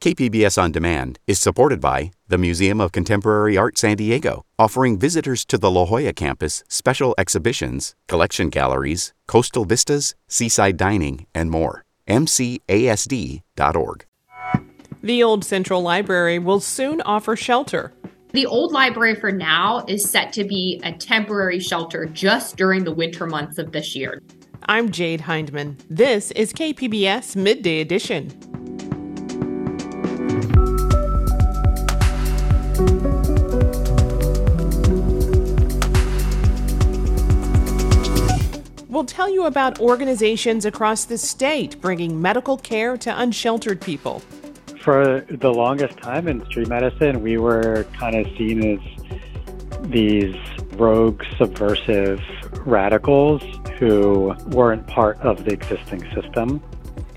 KPBS On Demand is supported by the Museum of Contemporary Art San Diego, offering visitors to the La Jolla campus special exhibitions, collection galleries, coastal vistas, seaside dining, and more. MCASD.org. The Old Central Library will soon offer shelter. The old library for now is set to be a temporary shelter just during the winter months of this year. I'm Jade Hindman. This is KPBS Midday Edition. We'll tell you about organizations across the state bringing medical care to unsheltered people. For the longest time in street medicine, we were kind of seen as these rogue, subversive radicals who weren't part of the existing system.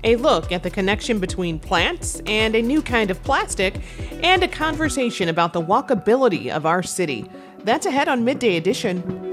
A look at the connection between plants and a new kind of plastic, and a conversation about the walkability of our city. That's ahead on Midday Edition.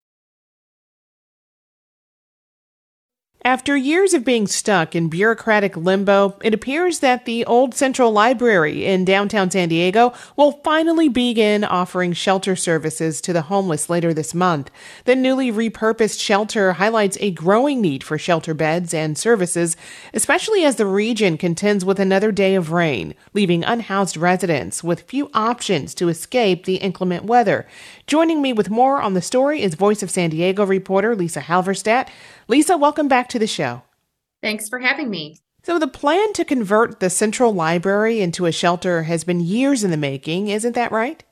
After years of being stuck in bureaucratic limbo, it appears that the Old Central Library in downtown San Diego will finally begin offering shelter services to the homeless later this month. The newly repurposed shelter highlights a growing need for shelter beds and services, especially as the region contends with another day of rain, leaving unhoused residents with few options to escape the inclement weather. Joining me with more on the story is Voice of San Diego reporter Lisa Halverstadt. Lisa, welcome back to the show. Thanks for having me. So, the plan to convert the Central Library into a shelter has been years in the making, isn't that right?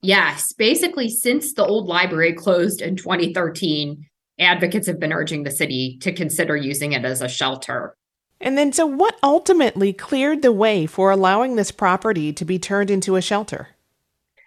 Yes. Basically, since the old library closed in 2013, advocates have been urging the city to consider using it as a shelter. And then, so what ultimately cleared the way for allowing this property to be turned into a shelter?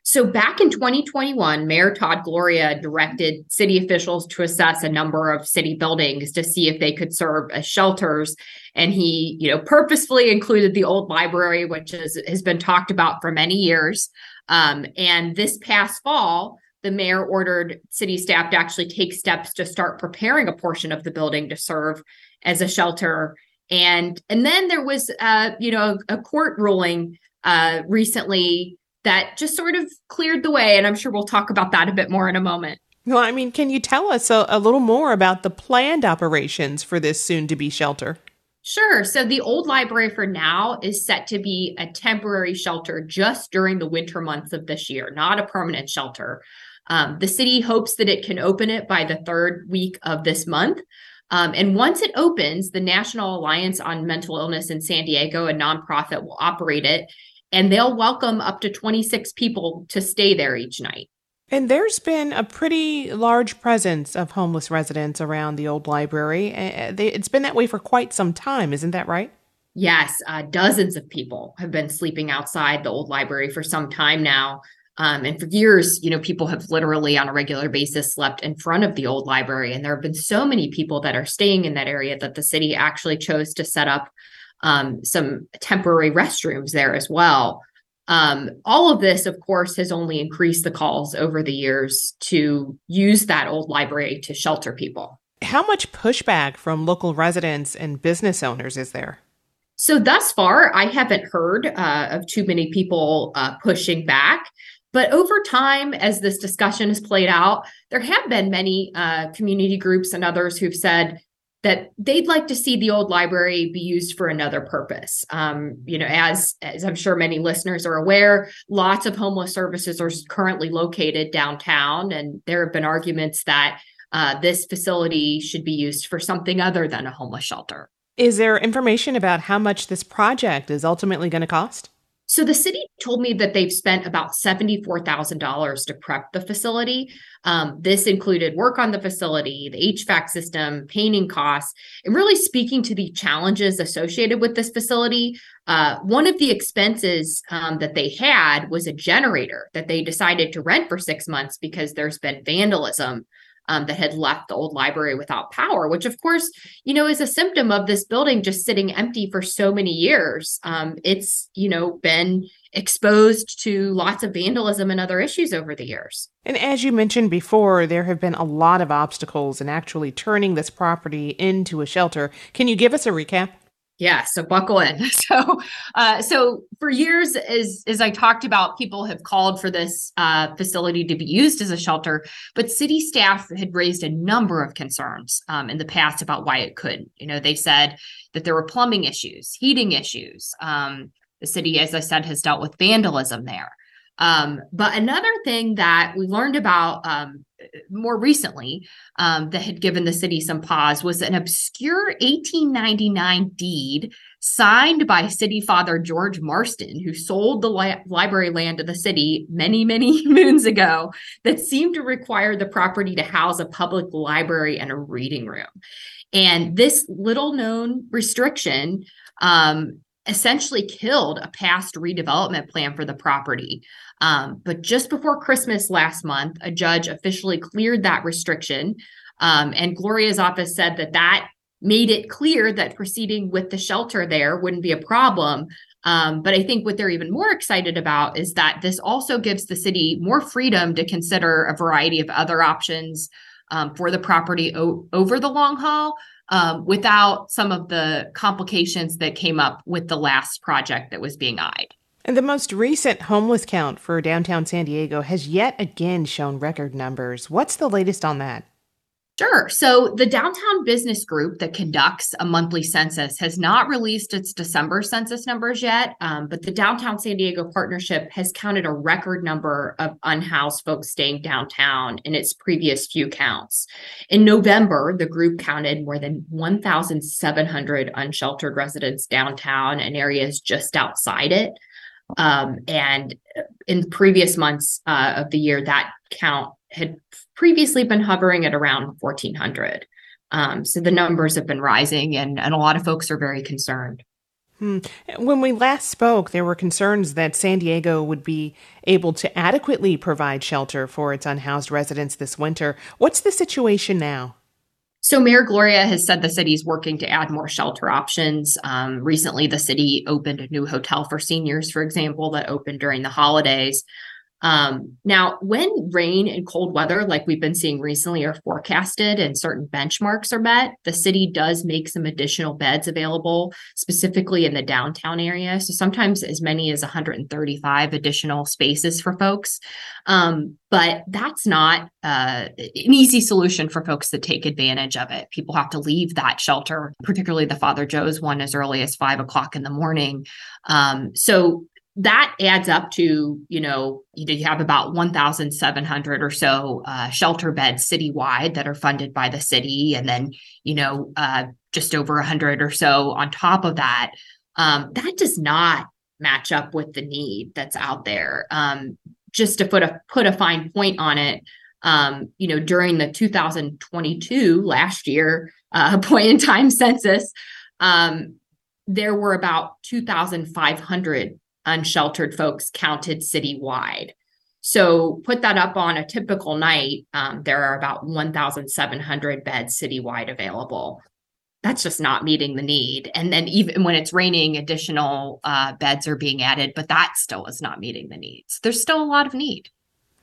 So back in 2021, Mayor Todd Gloria directed city officials to assess a number of city buildings to see if they could serve as shelters. And he, you know, purposefully included the old library, which is, has been talked about for many years. Um, and this past fall, the mayor ordered city staff to actually take steps to start preparing a portion of the building to serve as a shelter. And and then there was, uh, you know, a court ruling uh, recently that just sort of cleared the way. And I'm sure we'll talk about that a bit more in a moment. Well, I mean, can you tell us a, a little more about the planned operations for this soon to be shelter? Sure. So the old library for now is set to be a temporary shelter just during the winter months of this year, not a permanent shelter. Um, the city hopes that it can open it by the third week of this month. Um, and once it opens, the National Alliance on Mental Illness in San Diego, a nonprofit, will operate it and they'll welcome up to 26 people to stay there each night. And there's been a pretty large presence of homeless residents around the old library. It's been that way for quite some time, isn't that right? Yes, uh, dozens of people have been sleeping outside the old library for some time now. Um, and for years, you know, people have literally on a regular basis slept in front of the old library. And there have been so many people that are staying in that area that the city actually chose to set up um, some temporary restrooms there as well. Um, all of this, of course, has only increased the calls over the years to use that old library to shelter people. How much pushback from local residents and business owners is there? So, thus far, I haven't heard uh, of too many people uh, pushing back. But over time, as this discussion has played out, there have been many uh, community groups and others who've said, that they'd like to see the old library be used for another purpose. Um, you know, as as I'm sure many listeners are aware, lots of homeless services are currently located downtown, and there have been arguments that uh, this facility should be used for something other than a homeless shelter. Is there information about how much this project is ultimately going to cost? So the city told me that they've spent about $74,000 to prep the facility. Um, this included work on the facility, the HVAC system, painting costs, and really speaking to the challenges associated with this facility. Uh, one of the expenses um, that they had was a generator that they decided to rent for six months because there's been vandalism um, that had left the old library without power, which of course, you know, is a symptom of this building just sitting empty for so many years. Um, it's, you know, been exposed to lots of vandalism and other issues over the years. And as you mentioned before, there have been a lot of obstacles in actually turning this property into a shelter. Can you give us a recap? Yeah, so buckle in. So, uh, so for years, as as I talked about, people have called for this uh, facility to be used as a shelter, but city staff had raised a number of concerns um, in the past about why it couldn't. You know, they said that there were plumbing issues, heating issues. Um, the city, as I said, has dealt with vandalism there. Um, but another thing that we learned about um, more recently um, that had given the city some pause was an obscure 1899 deed signed by city father George Marston, who sold the li- library land to the city many, many moons ago, that seemed to require the property to house a public library and a reading room. And this little known restriction um, essentially killed a past redevelopment plan for the property. Um, but just before Christmas last month, a judge officially cleared that restriction. Um, and Gloria's office said that that made it clear that proceeding with the shelter there wouldn't be a problem. Um, but I think what they're even more excited about is that this also gives the city more freedom to consider a variety of other options um, for the property o- over the long haul um, without some of the complications that came up with the last project that was being eyed. And the most recent homeless count for downtown San Diego has yet again shown record numbers. What's the latest on that? Sure. So the Downtown Business Group that conducts a monthly census has not released its December census numbers yet, um, but the Downtown San Diego Partnership has counted a record number of unhoused folks staying downtown in its previous few counts. In November, the group counted more than 1,700 unsheltered residents downtown and areas just outside it. Um, and in previous months uh, of the year, that count had previously been hovering at around 1,400. Um, so the numbers have been rising, and, and a lot of folks are very concerned. Hmm. When we last spoke, there were concerns that San Diego would be able to adequately provide shelter for its unhoused residents this winter. What's the situation now? So, Mayor Gloria has said the city is working to add more shelter options. Um, recently, the city opened a new hotel for seniors, for example, that opened during the holidays. Um, now, when rain and cold weather, like we've been seeing recently, are forecasted and certain benchmarks are met, the city does make some additional beds available, specifically in the downtown area. So sometimes as many as 135 additional spaces for folks. Um, but that's not uh, an easy solution for folks that take advantage of it. People have to leave that shelter, particularly the Father Joe's one, as early as five o'clock in the morning. Um, so that adds up to you know you have about 1700 or so uh, shelter beds citywide that are funded by the city and then you know uh, just over 100 or so on top of that. Um, that does not match up with the need that's out there. Um, just to put a put a fine point on it um, you know during the 2022 last year uh, point in time census um, there were about 2500 unsheltered folks counted citywide. So put that up on a typical night, um, there are about 1,700 beds citywide available. That's just not meeting the need. And then even when it's raining, additional uh, beds are being added, but that still is not meeting the needs. There's still a lot of need.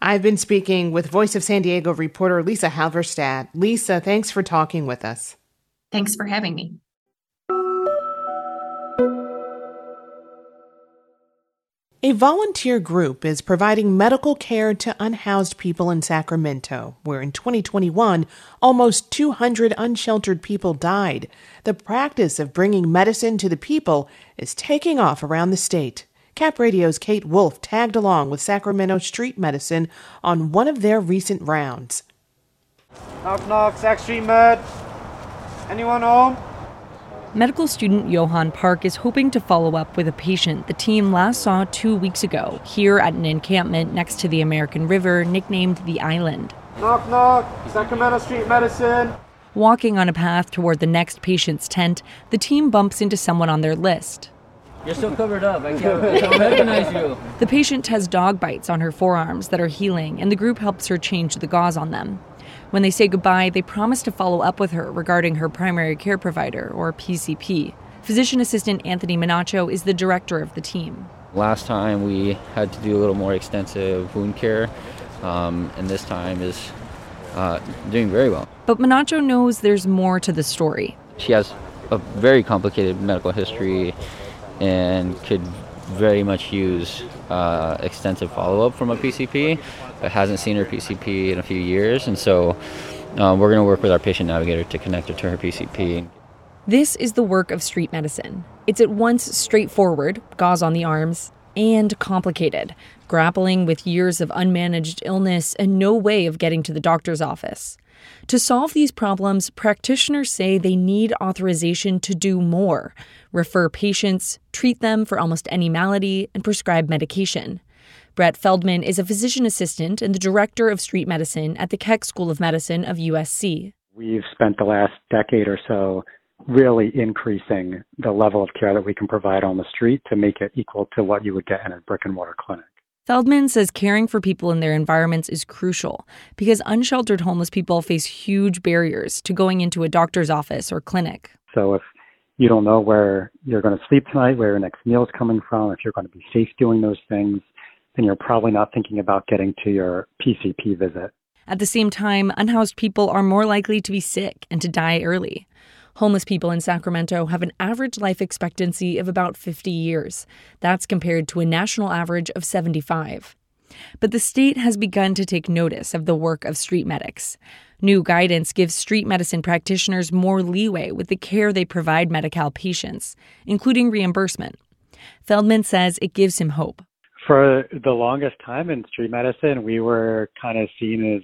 I've been speaking with Voice of San Diego reporter Lisa Halverstadt. Lisa, thanks for talking with us. Thanks for having me. A volunteer group is providing medical care to unhoused people in Sacramento, where in 2021, almost 200 unsheltered people died. The practice of bringing medicine to the people is taking off around the state. Cap Radio's Kate Wolf tagged along with Sacramento Street Medicine on one of their recent rounds. Knock, knock, Sac Street Med. Anyone home? Medical student Johan Park is hoping to follow up with a patient the team last saw two weeks ago here at an encampment next to the American River nicknamed the Island. Knock, knock, Sacramento Street Medicine. Walking on a path toward the next patient's tent, the team bumps into someone on their list. You're so covered up, I can't, I don't recognize you. The patient has dog bites on her forearms that are healing, and the group helps her change the gauze on them. When they say goodbye, they promise to follow up with her regarding her primary care provider, or PCP. Physician assistant Anthony Minacho is the director of the team. Last time we had to do a little more extensive wound care, um, and this time is uh, doing very well. But Minacho knows there's more to the story. She has a very complicated medical history and could very much use uh, extensive follow up from a PCP, hasn't seen her PCP in a few years. And so uh, we're going to work with our patient navigator to connect her to her PCP. This is the work of street medicine. It's at once straightforward, gauze on the arms, and complicated, grappling with years of unmanaged illness and no way of getting to the doctor's office. To solve these problems, practitioners say they need authorization to do more refer patients, treat them for almost any malady, and prescribe medication. Brett Feldman is a physician assistant and the director of street medicine at the Keck School of Medicine of USC. We've spent the last decade or so really increasing the level of care that we can provide on the street to make it equal to what you would get in a brick and mortar clinic. Feldman says caring for people in their environments is crucial because unsheltered homeless people face huge barriers to going into a doctor's office or clinic. So if you don't know where you're going to sleep tonight, where your next meal is coming from, if you're going to be safe doing those things, then you're probably not thinking about getting to your PCP visit. At the same time, unhoused people are more likely to be sick and to die early. Homeless people in Sacramento have an average life expectancy of about 50 years. That's compared to a national average of 75. But the state has begun to take notice of the work of street medics. New guidance gives street medicine practitioners more leeway with the care they provide Medi Cal patients, including reimbursement. Feldman says it gives him hope. For the longest time in street medicine, we were kind of seen as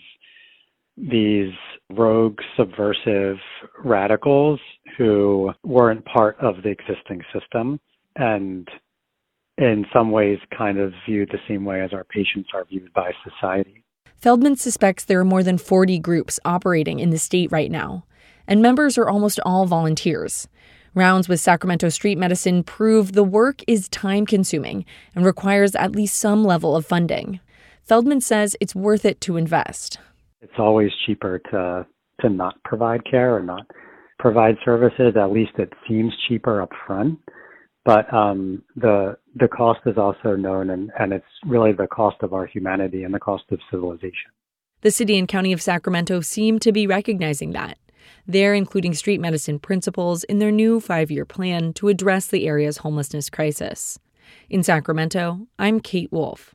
these rogue, subversive radicals who weren't part of the existing system and in some ways kind of viewed the same way as our patients are viewed by society. Feldman suspects there are more than 40 groups operating in the state right now, and members are almost all volunteers. Rounds with Sacramento Street Medicine prove the work is time consuming and requires at least some level of funding. Feldman says it's worth it to invest. It's always cheaper to to not provide care or not provide services. At least it seems cheaper up front. But um, the the cost is also known, and, and it's really the cost of our humanity and the cost of civilization. The city and county of Sacramento seem to be recognizing that. They're including street medicine principles in their new five year plan to address the area's homelessness crisis. In Sacramento, I'm Kate Wolf.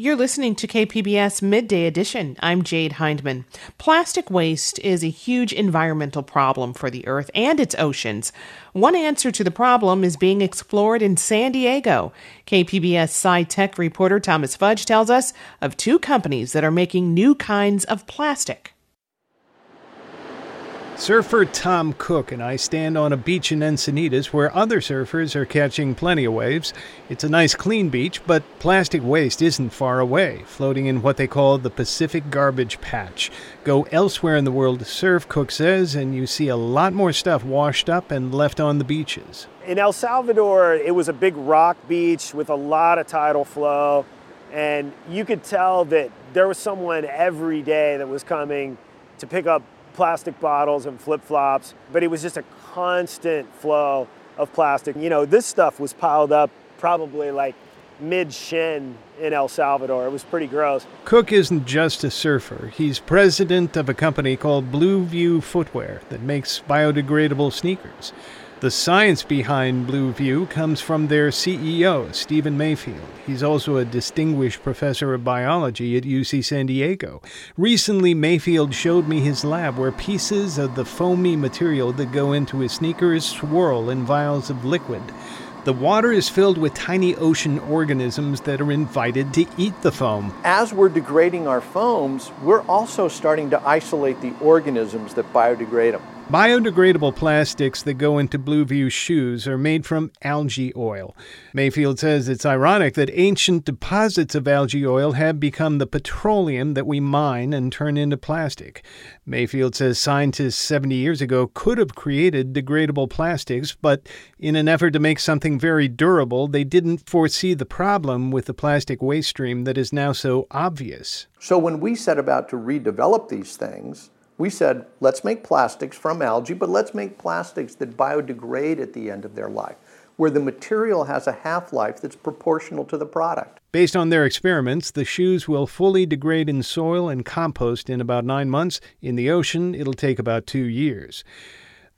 You're listening to KPBS Midday Edition. I'm Jade Hindman. Plastic waste is a huge environmental problem for the Earth and its oceans. One answer to the problem is being explored in San Diego. KPBS SciTech reporter Thomas Fudge tells us of two companies that are making new kinds of plastic. Surfer Tom Cook and I stand on a beach in Encinitas where other surfers are catching plenty of waves. It's a nice clean beach, but plastic waste isn't far away, floating in what they call the Pacific Garbage Patch. Go elsewhere in the world to surf, Cook says, and you see a lot more stuff washed up and left on the beaches. In El Salvador, it was a big rock beach with a lot of tidal flow, and you could tell that there was someone every day that was coming to pick up plastic bottles and flip flops, but it was just a constant flow of plastic. You know, this stuff was piled up probably like mid shin in El Salvador. It was pretty gross. Cook isn't just a surfer. He's president of a company called Blueview Footwear that makes biodegradable sneakers. The science behind Blueview comes from their CEO, Stephen Mayfield. He's also a distinguished professor of biology at UC San Diego. Recently, Mayfield showed me his lab where pieces of the foamy material that go into his sneakers swirl in vials of liquid. The water is filled with tiny ocean organisms that are invited to eat the foam. As we're degrading our foams, we're also starting to isolate the organisms that biodegrade them. Biodegradable plastics that go into Blueview shoes are made from algae oil. Mayfield says it's ironic that ancient deposits of algae oil have become the petroleum that we mine and turn into plastic. Mayfield says scientists 70 years ago could have created degradable plastics, but in an effort to make something very durable, they didn't foresee the problem with the plastic waste stream that is now so obvious. So when we set about to redevelop these things, we said, let's make plastics from algae, but let's make plastics that biodegrade at the end of their life, where the material has a half life that's proportional to the product. Based on their experiments, the shoes will fully degrade in soil and compost in about nine months. In the ocean, it'll take about two years.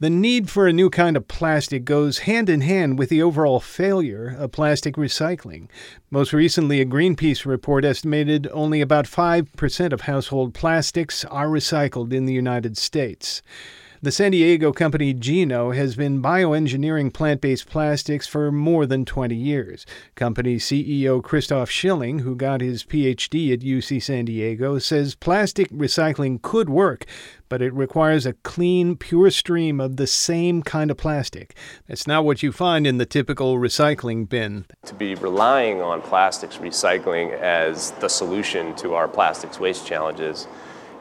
The need for a new kind of plastic goes hand in hand with the overall failure of plastic recycling. Most recently, a Greenpeace report estimated only about 5% of household plastics are recycled in the United States. The San Diego company Geno has been bioengineering plant based plastics for more than 20 years. Company CEO Christoph Schilling, who got his PhD at UC San Diego, says plastic recycling could work, but it requires a clean, pure stream of the same kind of plastic. That's not what you find in the typical recycling bin. To be relying on plastics recycling as the solution to our plastics waste challenges,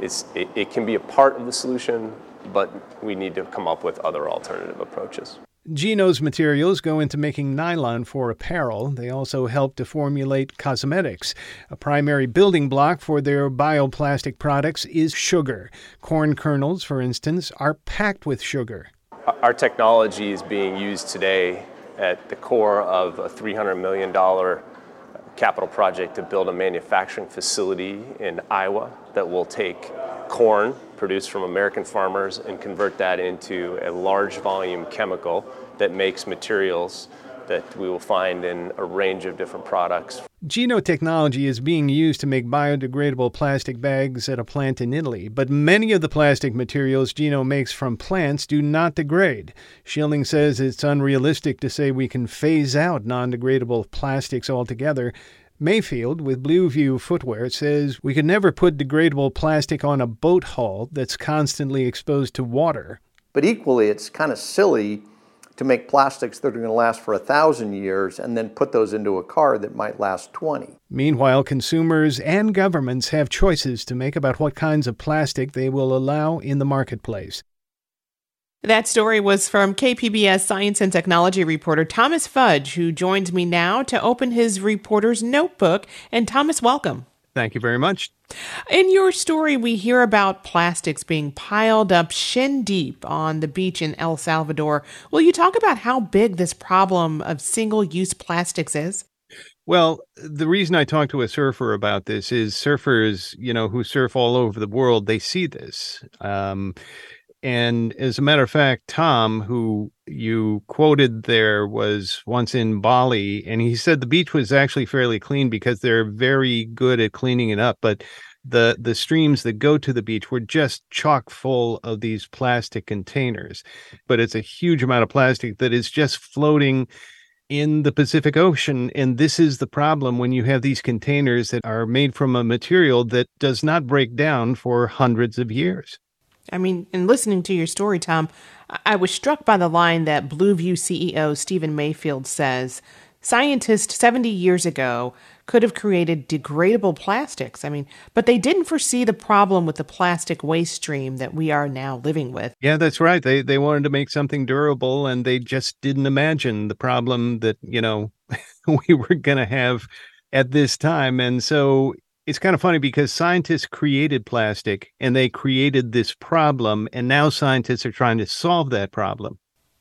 is, it, it can be a part of the solution, but we need to come up with other alternative approaches. Geno's materials go into making nylon for apparel. They also help to formulate cosmetics. A primary building block for their bioplastic products is sugar. Corn kernels, for instance, are packed with sugar. Our technology is being used today at the core of a $300 million capital project to build a manufacturing facility in Iowa that will take corn produced from American farmers and convert that into a large volume chemical that makes materials that we will find in a range of different products. Geno technology is being used to make biodegradable plastic bags at a plant in Italy, but many of the plastic materials Geno makes from plants do not degrade. Schilling says it's unrealistic to say we can phase out non degradable plastics altogether. Mayfield with Blueview Footwear says we could never put degradable plastic on a boat hull that's constantly exposed to water. But equally, it's kind of silly to make plastics that are going to last for a thousand years and then put those into a car that might last 20. Meanwhile, consumers and governments have choices to make about what kinds of plastic they will allow in the marketplace. That story was from KPBS science and technology reporter Thomas Fudge, who joins me now to open his reporter's notebook. And Thomas, welcome. Thank you very much. In your story, we hear about plastics being piled up shin deep on the beach in El Salvador. Will you talk about how big this problem of single use plastics is? Well, the reason I talked to a surfer about this is surfers, you know, who surf all over the world, they see this. Um, and as a matter of fact, Tom, who you quoted there, was once in Bali, and he said the beach was actually fairly clean because they're very good at cleaning it up. But the the streams that go to the beach were just chock full of these plastic containers. But it's a huge amount of plastic that is just floating in the Pacific Ocean. And this is the problem when you have these containers that are made from a material that does not break down for hundreds of years. I mean, in listening to your story, Tom, I was struck by the line that Blueview CEO Stephen Mayfield says scientists 70 years ago could have created degradable plastics. I mean, but they didn't foresee the problem with the plastic waste stream that we are now living with. Yeah, that's right. They they wanted to make something durable and they just didn't imagine the problem that, you know, we were going to have at this time. And so it's kind of funny because scientists created plastic and they created this problem, and now scientists are trying to solve that problem.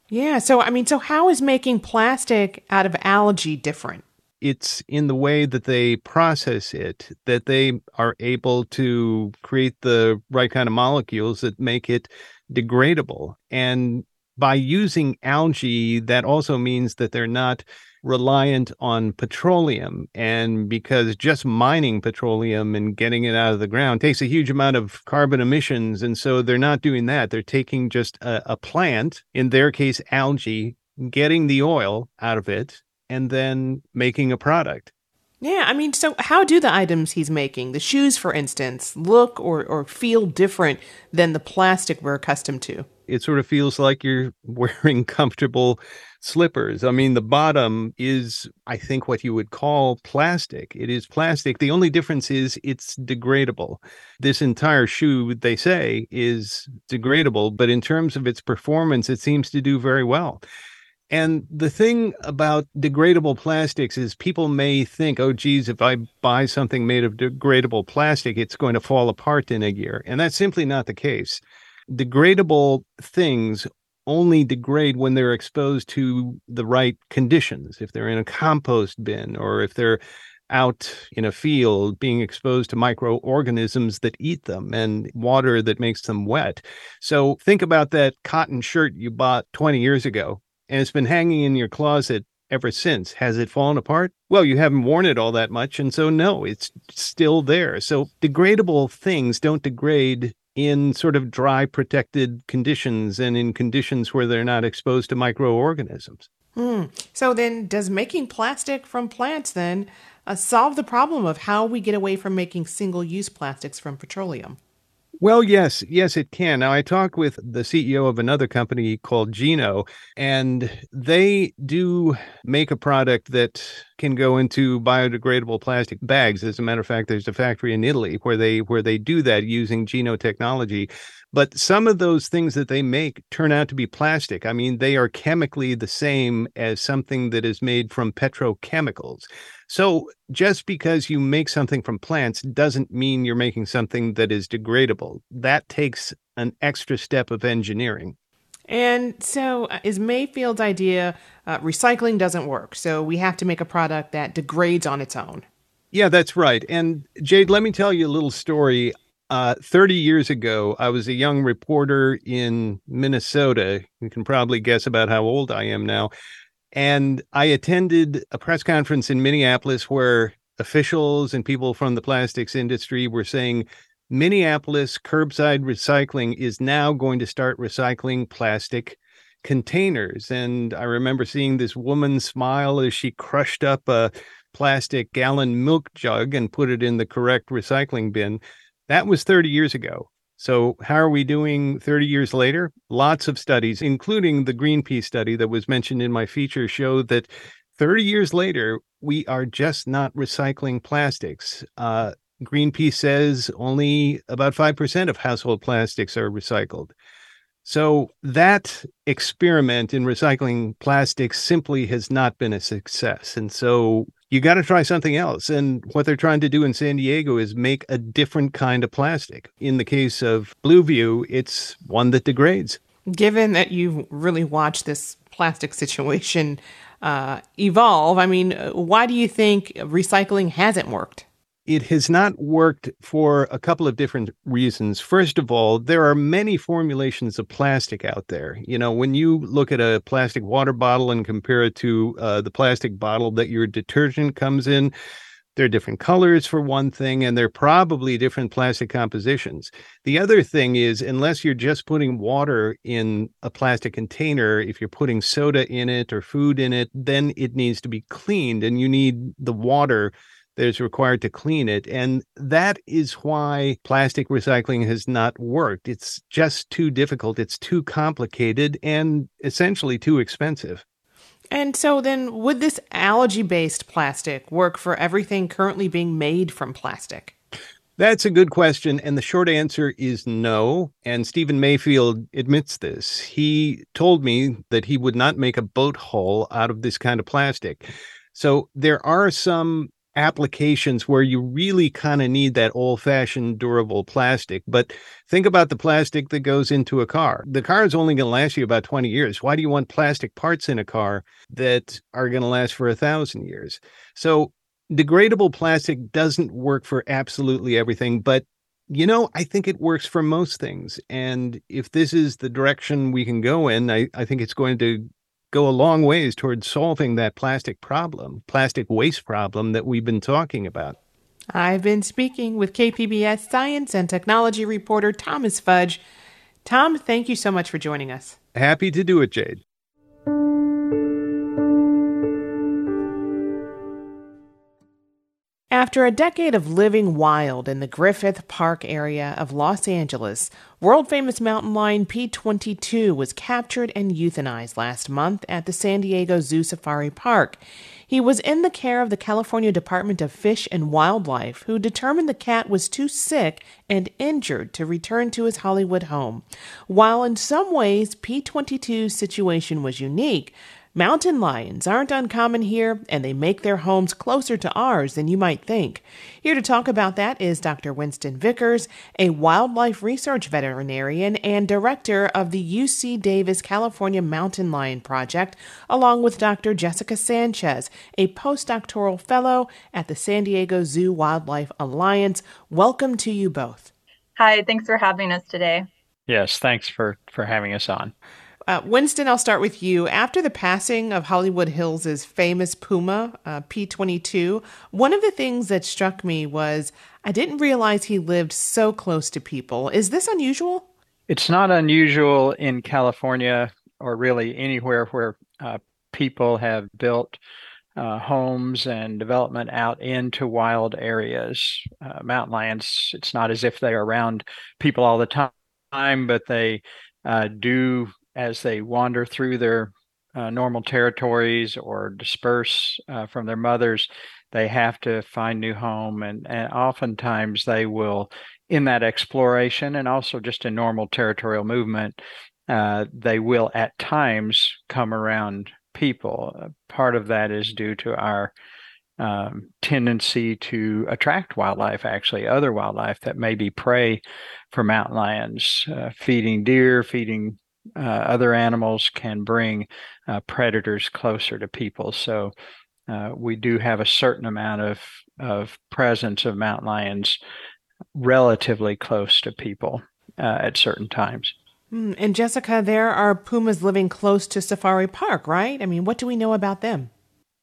Yeah. So, I mean, so how is making plastic out of algae different? it's in the way that they process it that they are able to create the right kind of molecules that make it degradable. And by using algae, that also means that they're not reliant on petroleum. And because just mining petroleum and getting it out of the ground takes a huge amount of carbon emissions. And so they're not doing that. They're taking just a, a plant, in their case, algae, getting the oil out of it, and then making a product. Yeah, I mean, so how do the items he's making, the shoes, for instance, look or, or feel different than the plastic we're accustomed to? It sort of feels like you're wearing comfortable slippers. I mean, the bottom is, I think, what you would call plastic. It is plastic. The only difference is it's degradable. This entire shoe, they say, is degradable, but in terms of its performance, it seems to do very well. And the thing about degradable plastics is people may think, oh, geez, if I buy something made of degradable plastic, it's going to fall apart in a year. And that's simply not the case. Degradable things only degrade when they're exposed to the right conditions. If they're in a compost bin or if they're out in a field being exposed to microorganisms that eat them and water that makes them wet. So think about that cotton shirt you bought 20 years ago and it's been hanging in your closet ever since. Has it fallen apart? Well, you haven't worn it all that much. And so, no, it's still there. So, degradable things don't degrade in sort of dry, protected conditions and in conditions where they're not exposed to microorganisms. Hmm. So, then does making plastic from plants then uh, solve the problem of how we get away from making single use plastics from petroleum? Well, yes, yes, it can. Now, I talked with the CEO of another company called Geno, and they do make a product that can go into biodegradable plastic bags. As a matter of fact, there's a factory in Italy where they where they do that using Geno technology. But some of those things that they make turn out to be plastic. I mean, they are chemically the same as something that is made from petrochemicals. So just because you make something from plants doesn't mean you're making something that is degradable. That takes an extra step of engineering. And so, uh, is Mayfield's idea uh, recycling doesn't work? So, we have to make a product that degrades on its own. Yeah, that's right. And Jade, let me tell you a little story. Uh, 30 years ago, I was a young reporter in Minnesota. You can probably guess about how old I am now. And I attended a press conference in Minneapolis where officials and people from the plastics industry were saying Minneapolis curbside recycling is now going to start recycling plastic containers. And I remember seeing this woman smile as she crushed up a plastic gallon milk jug and put it in the correct recycling bin. That was 30 years ago. So, how are we doing 30 years later? Lots of studies, including the Greenpeace study that was mentioned in my feature, show that 30 years later, we are just not recycling plastics. Uh, Greenpeace says only about 5% of household plastics are recycled. So that experiment in recycling plastics simply has not been a success. And so you got to try something else. And what they're trying to do in San Diego is make a different kind of plastic. In the case of Blueview, it's one that degrades. Given that you've really watched this plastic situation uh, evolve, I mean, why do you think recycling hasn't worked? It has not worked for a couple of different reasons. First of all, there are many formulations of plastic out there. You know, when you look at a plastic water bottle and compare it to uh, the plastic bottle that your detergent comes in, there are different colors for one thing, and they're probably different plastic compositions. The other thing is, unless you're just putting water in a plastic container, if you're putting soda in it or food in it, then it needs to be cleaned, and you need the water that is required to clean it. And that is why plastic recycling has not worked. It's just too difficult, it's too complicated, and essentially too expensive. And so, then, would this algae based plastic work for everything currently being made from plastic? That's a good question. And the short answer is no. And Stephen Mayfield admits this. He told me that he would not make a boat hull out of this kind of plastic. So there are some applications where you really kind of need that old fashioned durable plastic. But think about the plastic that goes into a car. The car is only going to last you about 20 years. Why do you want plastic parts in a car that are going to last for a thousand years? So degradable plastic doesn't work for absolutely everything, but you know, I think it works for most things. And if this is the direction we can go in, I, I think it's going to go a long ways towards solving that plastic problem, plastic waste problem that we've been talking about. I've been speaking with KPBS science and technology reporter Thomas Fudge. Tom, thank you so much for joining us. Happy to do it, Jade. After a decade of living wild in the Griffith Park area of Los Angeles, world famous mountain lion P22 was captured and euthanized last month at the San Diego Zoo Safari Park. He was in the care of the California Department of Fish and Wildlife, who determined the cat was too sick and injured to return to his Hollywood home. While in some ways P22's situation was unique, Mountain lions aren't uncommon here, and they make their homes closer to ours than you might think. Here to talk about that is Dr. Winston Vickers, a wildlife research veterinarian and director of the UC Davis California Mountain Lion Project, along with Dr. Jessica Sanchez, a postdoctoral fellow at the San Diego Zoo Wildlife Alliance. Welcome to you both. Hi, thanks for having us today. Yes, thanks for, for having us on. Uh, Winston, I'll start with you. After the passing of Hollywood Hills' famous puma, uh, P22, one of the things that struck me was I didn't realize he lived so close to people. Is this unusual? It's not unusual in California or really anywhere where uh, people have built uh, homes and development out into wild areas. Uh, mountain lions, it's not as if they're around people all the time, but they uh, do as they wander through their uh, normal territories or disperse uh, from their mothers, they have to find new home, and, and oftentimes they will, in that exploration and also just in normal territorial movement, uh, they will at times come around people. Uh, part of that is due to our um, tendency to attract wildlife, actually, other wildlife that may be prey for mountain lions, uh, feeding deer, feeding uh, other animals can bring uh, predators closer to people. So uh, we do have a certain amount of of presence of mountain lions relatively close to people uh, at certain times. Mm, and Jessica, there are pumas living close to Safari Park, right? I mean, what do we know about them?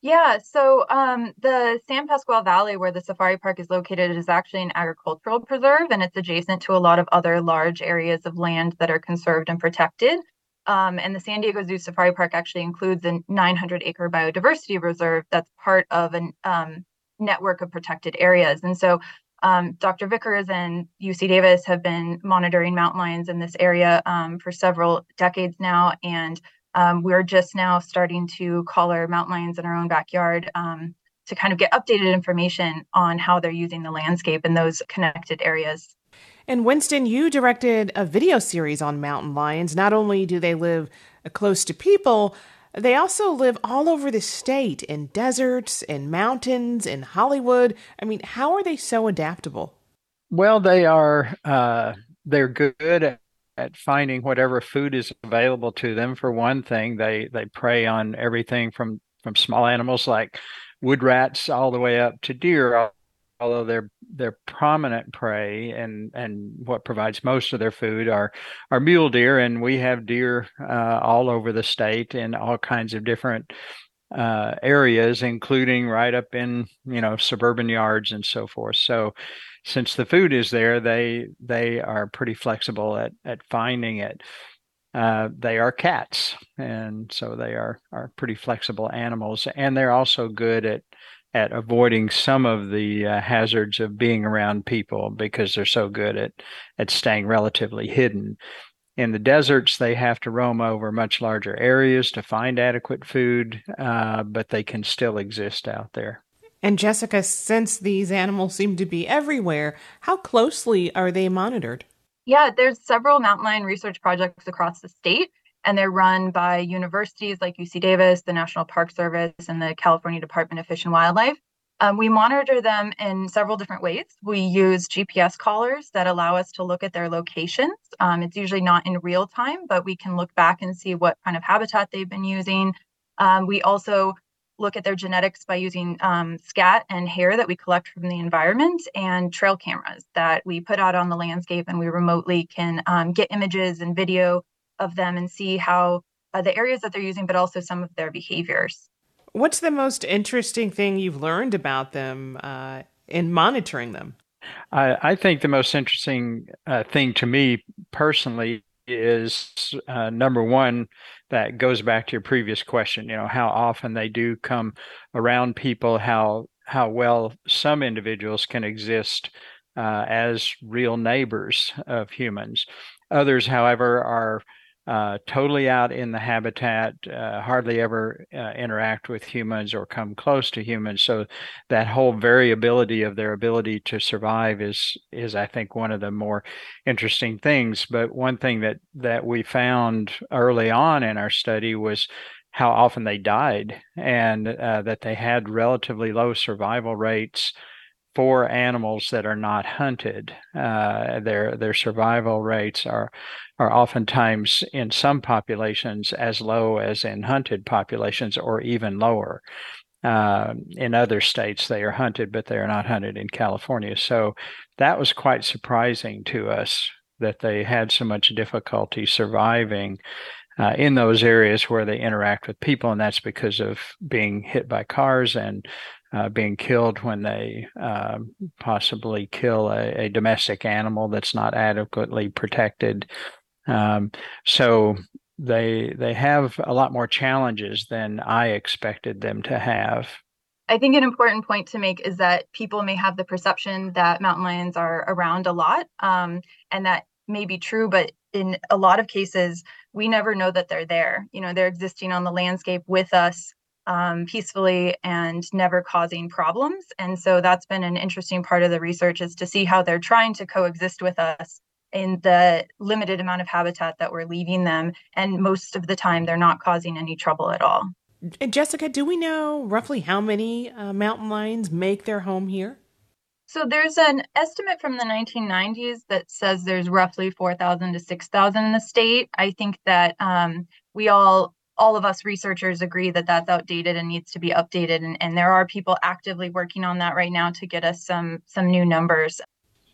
Yeah, so um, the San Pasqual Valley, where the safari park is located, is actually an agricultural preserve, and it's adjacent to a lot of other large areas of land that are conserved and protected. Um, and the San Diego Zoo Safari Park actually includes a 900 acre biodiversity reserve that's part of a um, network of protected areas. And so um, Dr. Vickers and UC Davis have been monitoring mountain lions in this area um, for several decades now. And um, we're just now starting to collar mountain lions in our own backyard um, to kind of get updated information on how they're using the landscape in those connected areas. And Winston, you directed a video series on mountain lions. Not only do they live close to people, they also live all over the state in deserts, in mountains, in Hollywood. I mean, how are they so adaptable? Well, they are. Uh, they're good at finding whatever food is available to them. For one thing, they they prey on everything from from small animals like wood rats all the way up to deer. Although they're they're prominent prey and and what provides most of their food are are mule deer, and we have deer uh, all over the state in all kinds of different uh, areas, including right up in you know suburban yards and so forth. So since the food is there, they they are pretty flexible at at finding it. Uh, they are cats, and so they are are pretty flexible animals, and they're also good at at avoiding some of the uh, hazards of being around people because they're so good at at staying relatively hidden. In the deserts, they have to roam over much larger areas to find adequate food, uh, but they can still exist out there. And Jessica, since these animals seem to be everywhere, how closely are they monitored? Yeah, there's several mountain lion research projects across the state, and they're run by universities like UC Davis, the National Park Service, and the California Department of Fish and Wildlife. Um, we monitor them in several different ways. We use GPS collars that allow us to look at their locations. Um, it's usually not in real time, but we can look back and see what kind of habitat they've been using. Um, we also look at their genetics by using um, scat and hair that we collect from the environment and trail cameras that we put out on the landscape and we remotely can um, get images and video of them and see how uh, the areas that they're using, but also some of their behaviors. What's the most interesting thing you've learned about them uh, in monitoring them? I, I, think the most interesting uh, thing to me personally is uh, number one that goes back to your previous question you know how often they do come around people how how well some individuals can exist uh, as real neighbors of humans others however are uh, totally out in the habitat, uh, hardly ever uh, interact with humans or come close to humans. So that whole variability of their ability to survive is is I think one of the more interesting things. But one thing that that we found early on in our study was how often they died and uh, that they had relatively low survival rates for animals that are not hunted. Uh, their their survival rates are are oftentimes in some populations as low as in hunted populations, or even lower. Uh, in other states, they are hunted, but they are not hunted in California. So that was quite surprising to us that they had so much difficulty surviving uh, in those areas where they interact with people, and that's because of being hit by cars and uh, being killed when they uh, possibly kill a, a, domestic animal that's not adequately protected. Um, so they they have a lot more challenges than I expected them to have. I think an important point to make is that people may have the perception that mountain lions are around a lot, um, and that may be true, but in a lot of cases, we never know that they're there. You know, they're existing on the landscape with us um, peacefully and never causing problems. And so that's been an interesting part of the research is to see how they're trying to coexist with us in the limited amount of habitat that we're leaving them. And most of the time, they're not causing any trouble at all. And Jessica, do we know roughly how many uh, mountain lions make their home here? So there's an estimate from the 1990s that says there's roughly 4,000 to 6,000 in the state. I think that um, we all all of us researchers agree that that's outdated and needs to be updated and, and there are people actively working on that right now to get us some some new numbers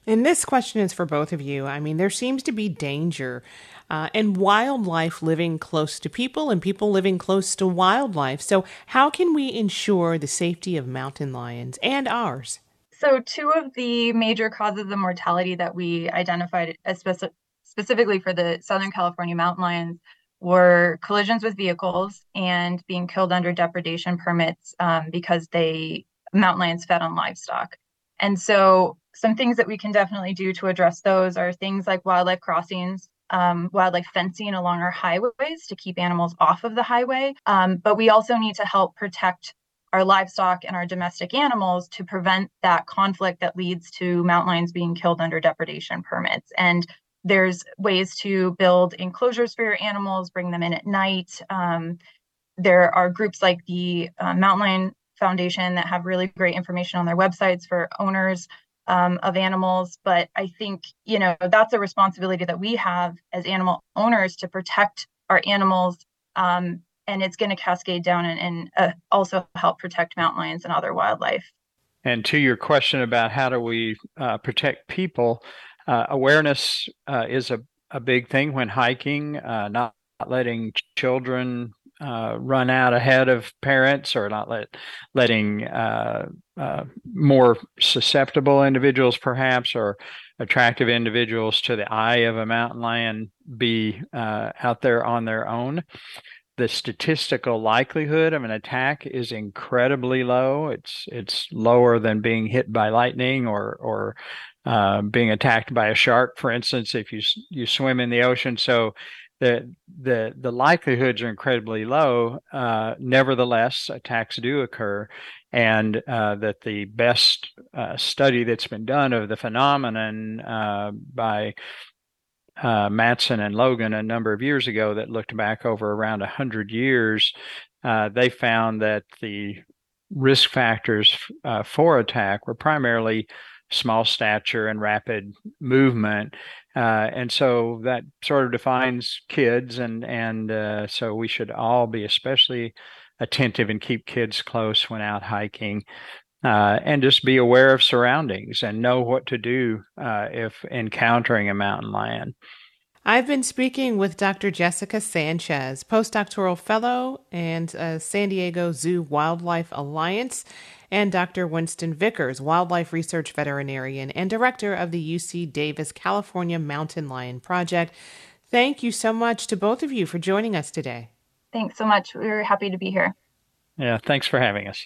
and this question is for both of you. I mean there seems to be danger uh, and wildlife living close to people and people living close to wildlife. So how can we ensure the safety of mountain lions and ours? So two of the major causes of mortality that we identified speci- specifically for the southern california mountain lions were collisions with vehicles and being killed under depredation permits um, because they mountain lions fed on livestock. And so, some things that we can definitely do to address those are things like wildlife crossings, um, wildlife fencing along our highways to keep animals off of the highway. Um, but we also need to help protect our livestock and our domestic animals to prevent that conflict that leads to mountain lions being killed under depredation permits. And there's ways to build enclosures for your animals, bring them in at night. Um, there are groups like the uh, Mountain Lion Foundation that have really great information on their websites for owners um, of animals. But I think, you know, that's a responsibility that we have as animal owners to protect our animals. Um, and it's going to cascade down and, and uh, also help protect mountain lions and other wildlife. And to your question about how do we uh, protect people, uh, awareness uh, is a, a big thing when hiking, uh, not, letting children uh, run out ahead of parents or not let letting uh, uh, more susceptible individuals perhaps or attractive individuals to the eye of a mountain lion be out there on their own the statistical likelihood of an attack is incredibly low. It's it's lower than being hit by lightning or or uh, being attacked by a shark, for instance, if you you swim in the ocean. So the the the likelihoods are incredibly low. Uh, nevertheless, attacks do occur, and uh, that the best uh, study that's been done of the phenomenon uh, by uh, Mattson and Logan a number of years ago that looked back over around 100 years, uh, they found that the risk factors for attack were primarily small stature and rapid movement. Uh, and so that sort of defines kids, and and uh, so we should all be especially attentive and keep kids close when out hiking, uh, and just be aware of surroundings and know what to do uh, if encountering a mountain lion. I've been speaking with Dr. Jessica Sanchez, postdoctoral fellow and uh, San Diego Zoo Wildlife Alliance, and Dr. Winston Vickers, wildlife research veterinarian and director of the UC Davis California Mountain Lion Project. Thank you so much to both of you for joining us today. Thanks so much. We are happy to be here. Yeah, thanks for having us.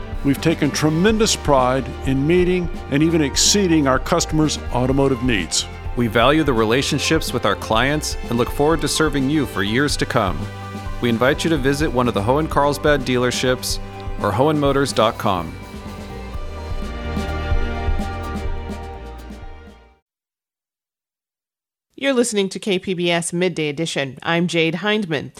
we've taken tremendous pride in meeting and even exceeding our customers' automotive needs. We value the relationships with our clients and look forward to serving you for years to come. We invite you to visit one of the Hoehn Carlsbad dealerships or Hoehnmotors.com. You're listening to KPBS Midday Edition. I'm Jade Hindman.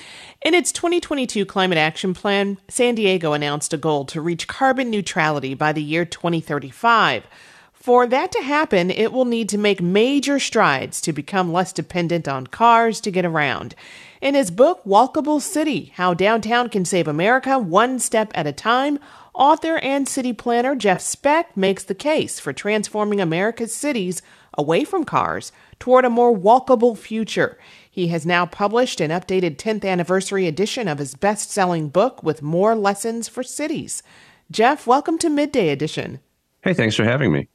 In its 2022 Climate Action Plan, San Diego announced a goal to reach carbon neutrality by the year 2035. For that to happen, it will need to make major strides to become less dependent on cars to get around. In his book, Walkable City How Downtown Can Save America One Step at a Time, author and city planner Jeff Speck makes the case for transforming America's cities away from cars toward a more walkable future. He has now published an updated 10th anniversary edition of his best selling book with more lessons for cities. Jeff, welcome to Midday Edition. Hey, thanks for having me.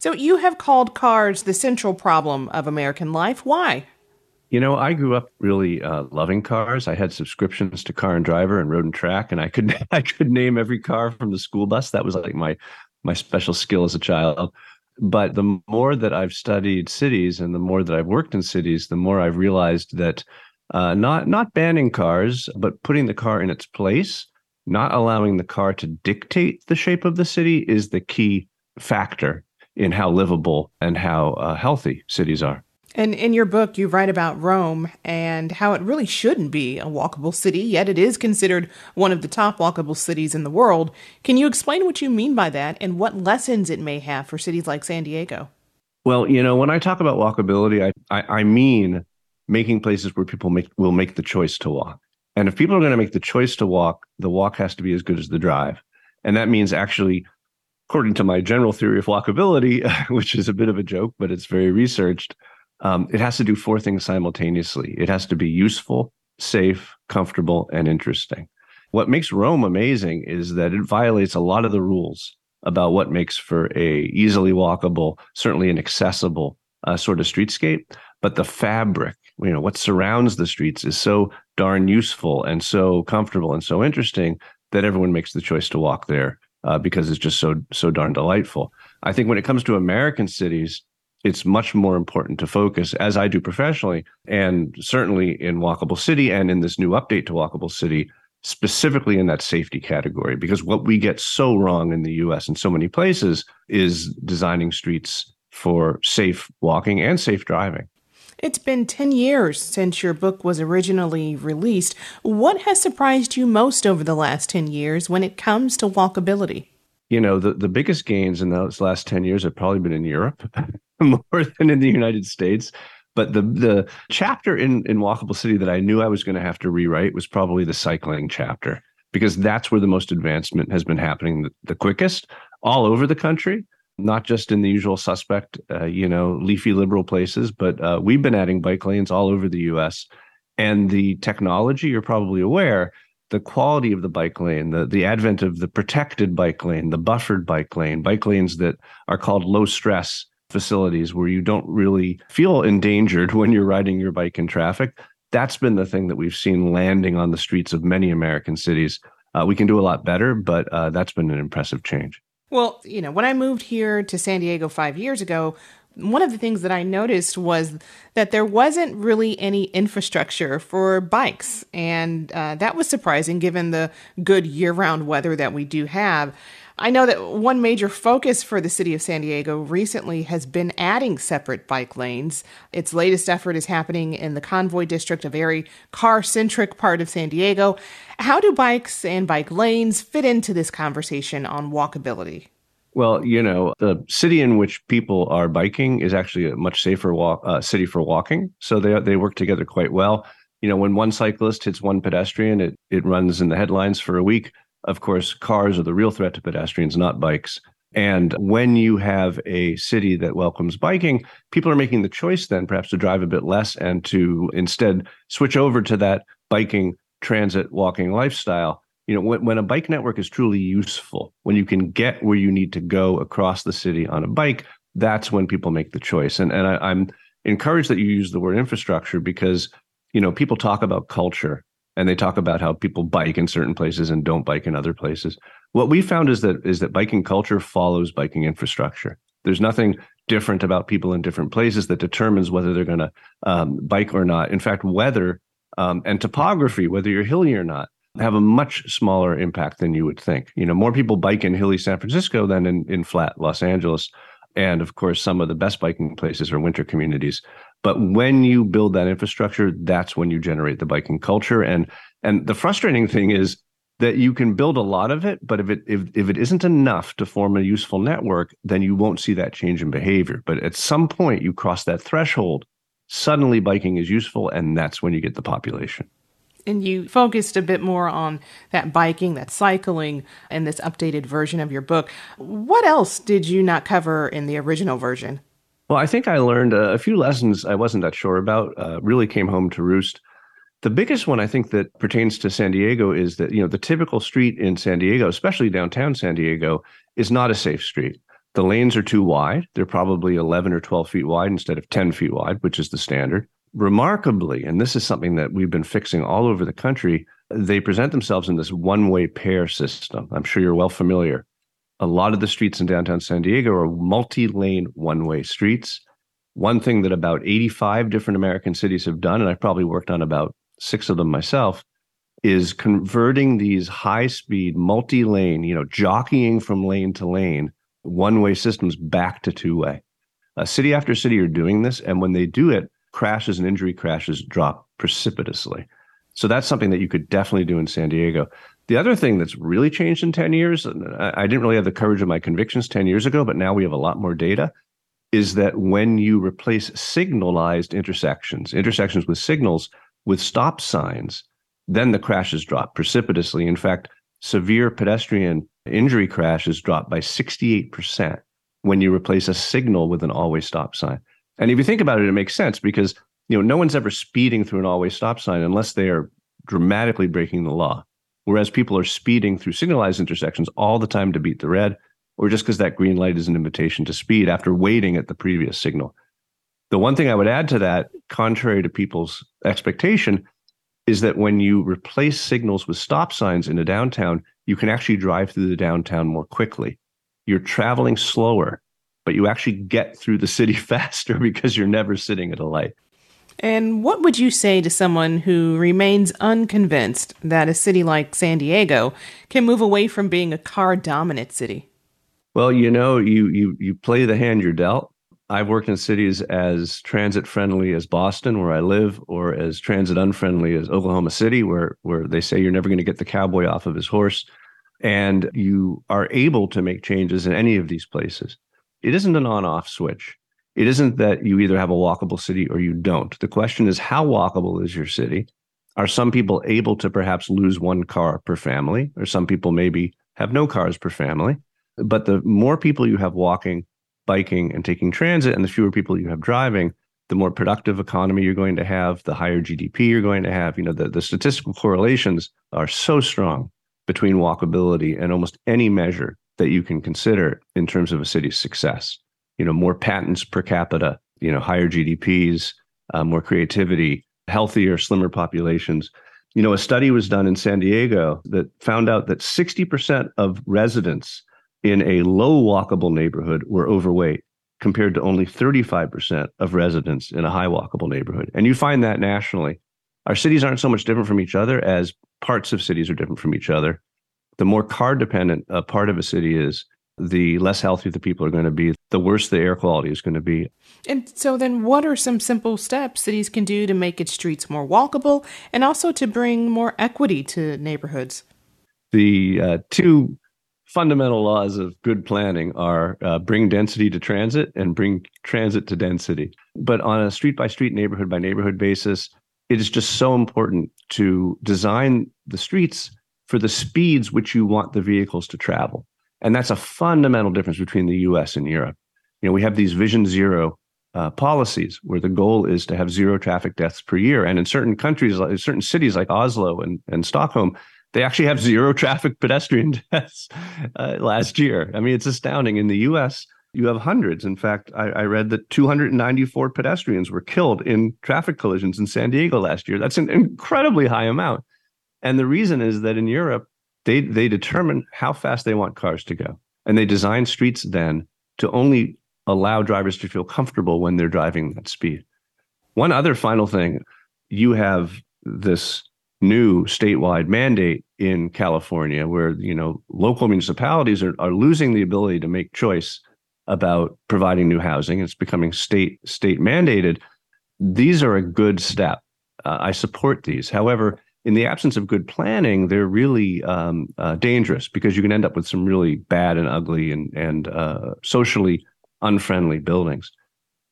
So, you have called cars the central problem of American life. Why? You know, I grew up really uh, loving cars. I had subscriptions to Car and Driver and Road and Track, and I could I could name every car from the school bus. That was like my my special skill as a child. But the more that I've studied cities and the more that I've worked in cities, the more I've realized that uh, not not banning cars, but putting the car in its place, not allowing the car to dictate the shape of the city, is the key factor in how livable and how uh, healthy cities are. And in your book, you write about Rome and how it really shouldn't be a walkable city, yet it is considered one of the top walkable cities in the world. Can you explain what you mean by that and what lessons it may have for cities like San Diego? Well, you know, when I talk about walkability, I, I, I mean making places where people make, will make the choice to walk. And if people are going to make the choice to walk, the walk has to be as good as the drive. And that means actually, according to my general theory of walkability, which is a bit of a joke, but it's very researched, um, it has to do four things simultaneously. It has to be useful, safe, comfortable, and interesting. What makes Rome amazing is that it violates a lot of the rules about what makes for a easily walkable, certainly an accessible uh, sort of streetscape. But the fabric, you know, what surrounds the streets is so darn useful and so comfortable and so interesting that everyone makes the choice to walk there uh, because it's just so so darn delightful. I think when it comes to American cities, it's much more important to focus, as I do professionally, and certainly in Walkable City and in this new update to Walkable City, specifically in that safety category. Because what we get so wrong in the US in so many places is designing streets for safe walking and safe driving. It's been 10 years since your book was originally released. What has surprised you most over the last 10 years when it comes to walkability? You know, the, the biggest gains in those last 10 years have probably been in Europe. more than in the United States. But the the chapter in in Walkable City that I knew I was going to have to rewrite was probably the cycling chapter because that's where the most advancement has been happening the, the quickest all over the country, not just in the usual suspect, uh, you know, leafy liberal places, but uh, we've been adding bike lanes all over the U.S. And the technology, you're probably aware, the quality of the bike lane, the the advent of the protected bike lane, the buffered bike lane, bike lanes that are called low stress facilities where you don't really feel endangered when you're riding your bike in traffic. That's been the thing that we've seen landing on the streets of many American cities. Uh, we can do a lot better, but uh, that's been an impressive change. Well, you know, when I moved here to San Diego five years ago, one of the things that I noticed was that there wasn't really any infrastructure for bikes. And uh, that was surprising given the good year round weather that we do have. I know that one major focus for the city of San Diego recently has been adding separate bike lanes. Its latest effort is happening in the Convoy district, a very car centric part of San Diego. How do bikes and bike lanes fit into this conversation on walkability? Well, you know, the city in which people are biking is actually a much safer walk, uh, city for walking. So they they work together quite well. You know, when one cyclist hits one pedestrian, it it runs in the headlines for a week. Of course, cars are the real threat to pedestrians, not bikes. And when you have a city that welcomes biking, people are making the choice then perhaps to drive a bit less and to instead switch over to that biking, transit, walking lifestyle. You know, when, when a bike network is truly useful, when you can get where you need to go across the city on a bike, that's when people make the choice. And and I, I'm encouraged that you use the word infrastructure because you know people talk about culture and they talk about how people bike in certain places and don't bike in other places. What we found is that is that biking culture follows biking infrastructure. There's nothing different about people in different places that determines whether they're going to um, bike or not. In fact, weather um, and topography, whether you're hilly or not, have a much smaller impact than you would think. You know, more people bike in hilly San Francisco than in, in flat Los Angeles. And of course, some of the best biking places are winter communities. But when you build that infrastructure, that's when you generate the biking culture. And and the frustrating thing is that you can build a lot of it, but if it if, if it isn't enough to form a useful network, then you won't see that change in behavior. But at some point you cross that threshold, suddenly biking is useful, and that's when you get the population and you focused a bit more on that biking, that cycling, in this updated version of your book. What else did you not cover in the original version? Well, I think I learned a, few lessons I wasn't that sure about, uh, really came home to roost. The biggest one I think that pertains to San Diego is that, you know, the typical street in San Diego, especially downtown San Diego, is not a safe street. The lanes are too wide. They're probably 11 or 12 feet wide instead of 10 feet wide, which is the standard. Remarkably, and this is something that we've been fixing all over the country, they present themselves in this one way pair system. I'm sure you're well familiar a lot of the streets in downtown San Diego are multi lane one way streets. One thing that about 85 different American cities have done, and I've probably worked on about six of them myself, is converting these high speed, multi lane, you know, jockeying from lane to lane, one way systems back to two way. Uh, city after city are doing this. And when they do it, crashes and injury crashes drop precipitously. So that's something that you could definitely do in San Diego. The other thing that's really changed in 10 years, I didn't really have the courage of my convictions 10 years ago, but now we have a lot more data, is that when you replace signalized intersections, intersections with signals, with stop signs, then the crashes drop precipitously. In fact, severe pedestrian injury crashes drop by 68% when you replace a signal with an always stop sign. And if you think about it, it makes sense because you know no one's ever speeding through an always stop sign unless they are dramatically breaking the law whereas people are speeding through signalized intersections all the time to beat the red, or just because that green light is an invitation to speed after waiting at the previous signal. The one thing I would add to that, contrary to people's expectation, is that when you replace signals with stop signs in a downtown, you can actually drive through the downtown more quickly. You're traveling slower, but you actually get through the city faster because you're never sitting at a light. And what would you say to someone who remains unconvinced that a city like San Diego can move away from being a car dominant city? Well, you know, you you you play the hand you're dealt. I've worked in cities as transit friendly as Boston, where I live, or as transit unfriendly as Oklahoma City, where where they say you're never going to get the cowboy off of his horse, and you are able to make changes in any of these places. It isn't an on-off switch. It isn't that you either have a walkable city or you don't. The question is, how walkable is your city? Are some people able to perhaps lose one car per family, or some people maybe have no cars per family? But the more people you have walking, biking, and taking transit, and the fewer people you have driving, the more productive economy you're going to have, the higher GDP you're going to have. You know, the, the statistical correlations are so strong between walkability and almost any measure that you can consider in terms of a city's success you know more patents per capita you know higher gdps uh, more creativity healthier, slimmer populations. You know, a study was done in San Diego that found out that 60% of residents in a low walkable neighborhood were overweight compared to only 35% of residents in a high walkable neighborhood. And you find that nationally. Our cities aren't so much different from each other as parts of cities are different from each other. The more car dependent a part of a city is, the less healthy the people are going to be, the worse the air quality is going to be. And so, then what are some simple steps cities can do to make its streets more walkable and also to bring more equity to neighborhoods? The uh, two fundamental laws of good planning are uh, bring density to transit and bring transit to density. But on a street by street, neighborhood by neighborhood basis, it is just so important to design the streets for the speeds which you want the vehicles to travel. And that's a fundamental difference between the US and Europe. You know, we have these Vision Zero uh, policies where the goal is to have zero traffic deaths per year. And in certain countries, certain cities like Oslo and, and Stockholm, they actually have zero traffic pedestrian deaths uh, last year. I mean, it's astounding. In the US, you have hundreds. In fact, I, I, read that 294 pedestrians were killed in traffic collisions in San Diego last year. That's an incredibly high amount. And the reason is that in Europe, they they determine how fast they want cars to go, and they design streets then to only allow drivers to feel comfortable when they're driving that speed. One other final thing, you have this new statewide mandate in California where you know local municipalities are, are losing the ability to make choice about providing new housing. It's becoming state state mandated. These are a good step. Uh, I support these. However, in the absence of good planning, they're really um, uh, dangerous because you can end up with some really bad and ugly and and uh, socially unfriendly buildings.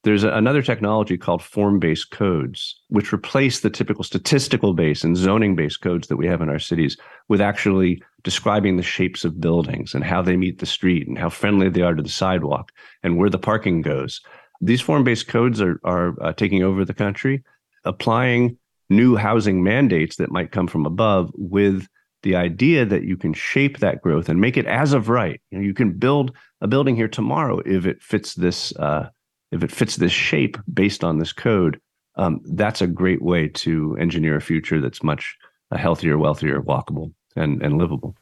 There's a, another technology called form-based codes, which replace the typical statistical base and zoning-based codes that we have in our cities with actually describing the shapes of buildings and how they meet the street and how friendly they are to the sidewalk and where the parking goes. These form-based codes are are uh, taking over the country, applying new housing mandates that might come from above with the idea that you can shape that growth and make it as of right. You, know, you can build a building here tomorrow if it fits this uh, if it fits this shape based on this code. Um, that's a great way to engineer a future that's much uh, healthier, wealthier, walkable, and, and livable.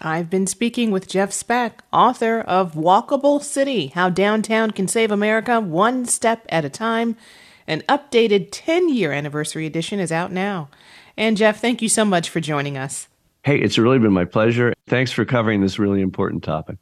I've been speaking with Jeff Speck, author of Walkable City How Downtown Can Save America One Step at a Time. An updated 10 year anniversary edition is out now. And Jeff, thank you so much for joining us. Hey, it's really been my pleasure. Thanks for covering this really important topic.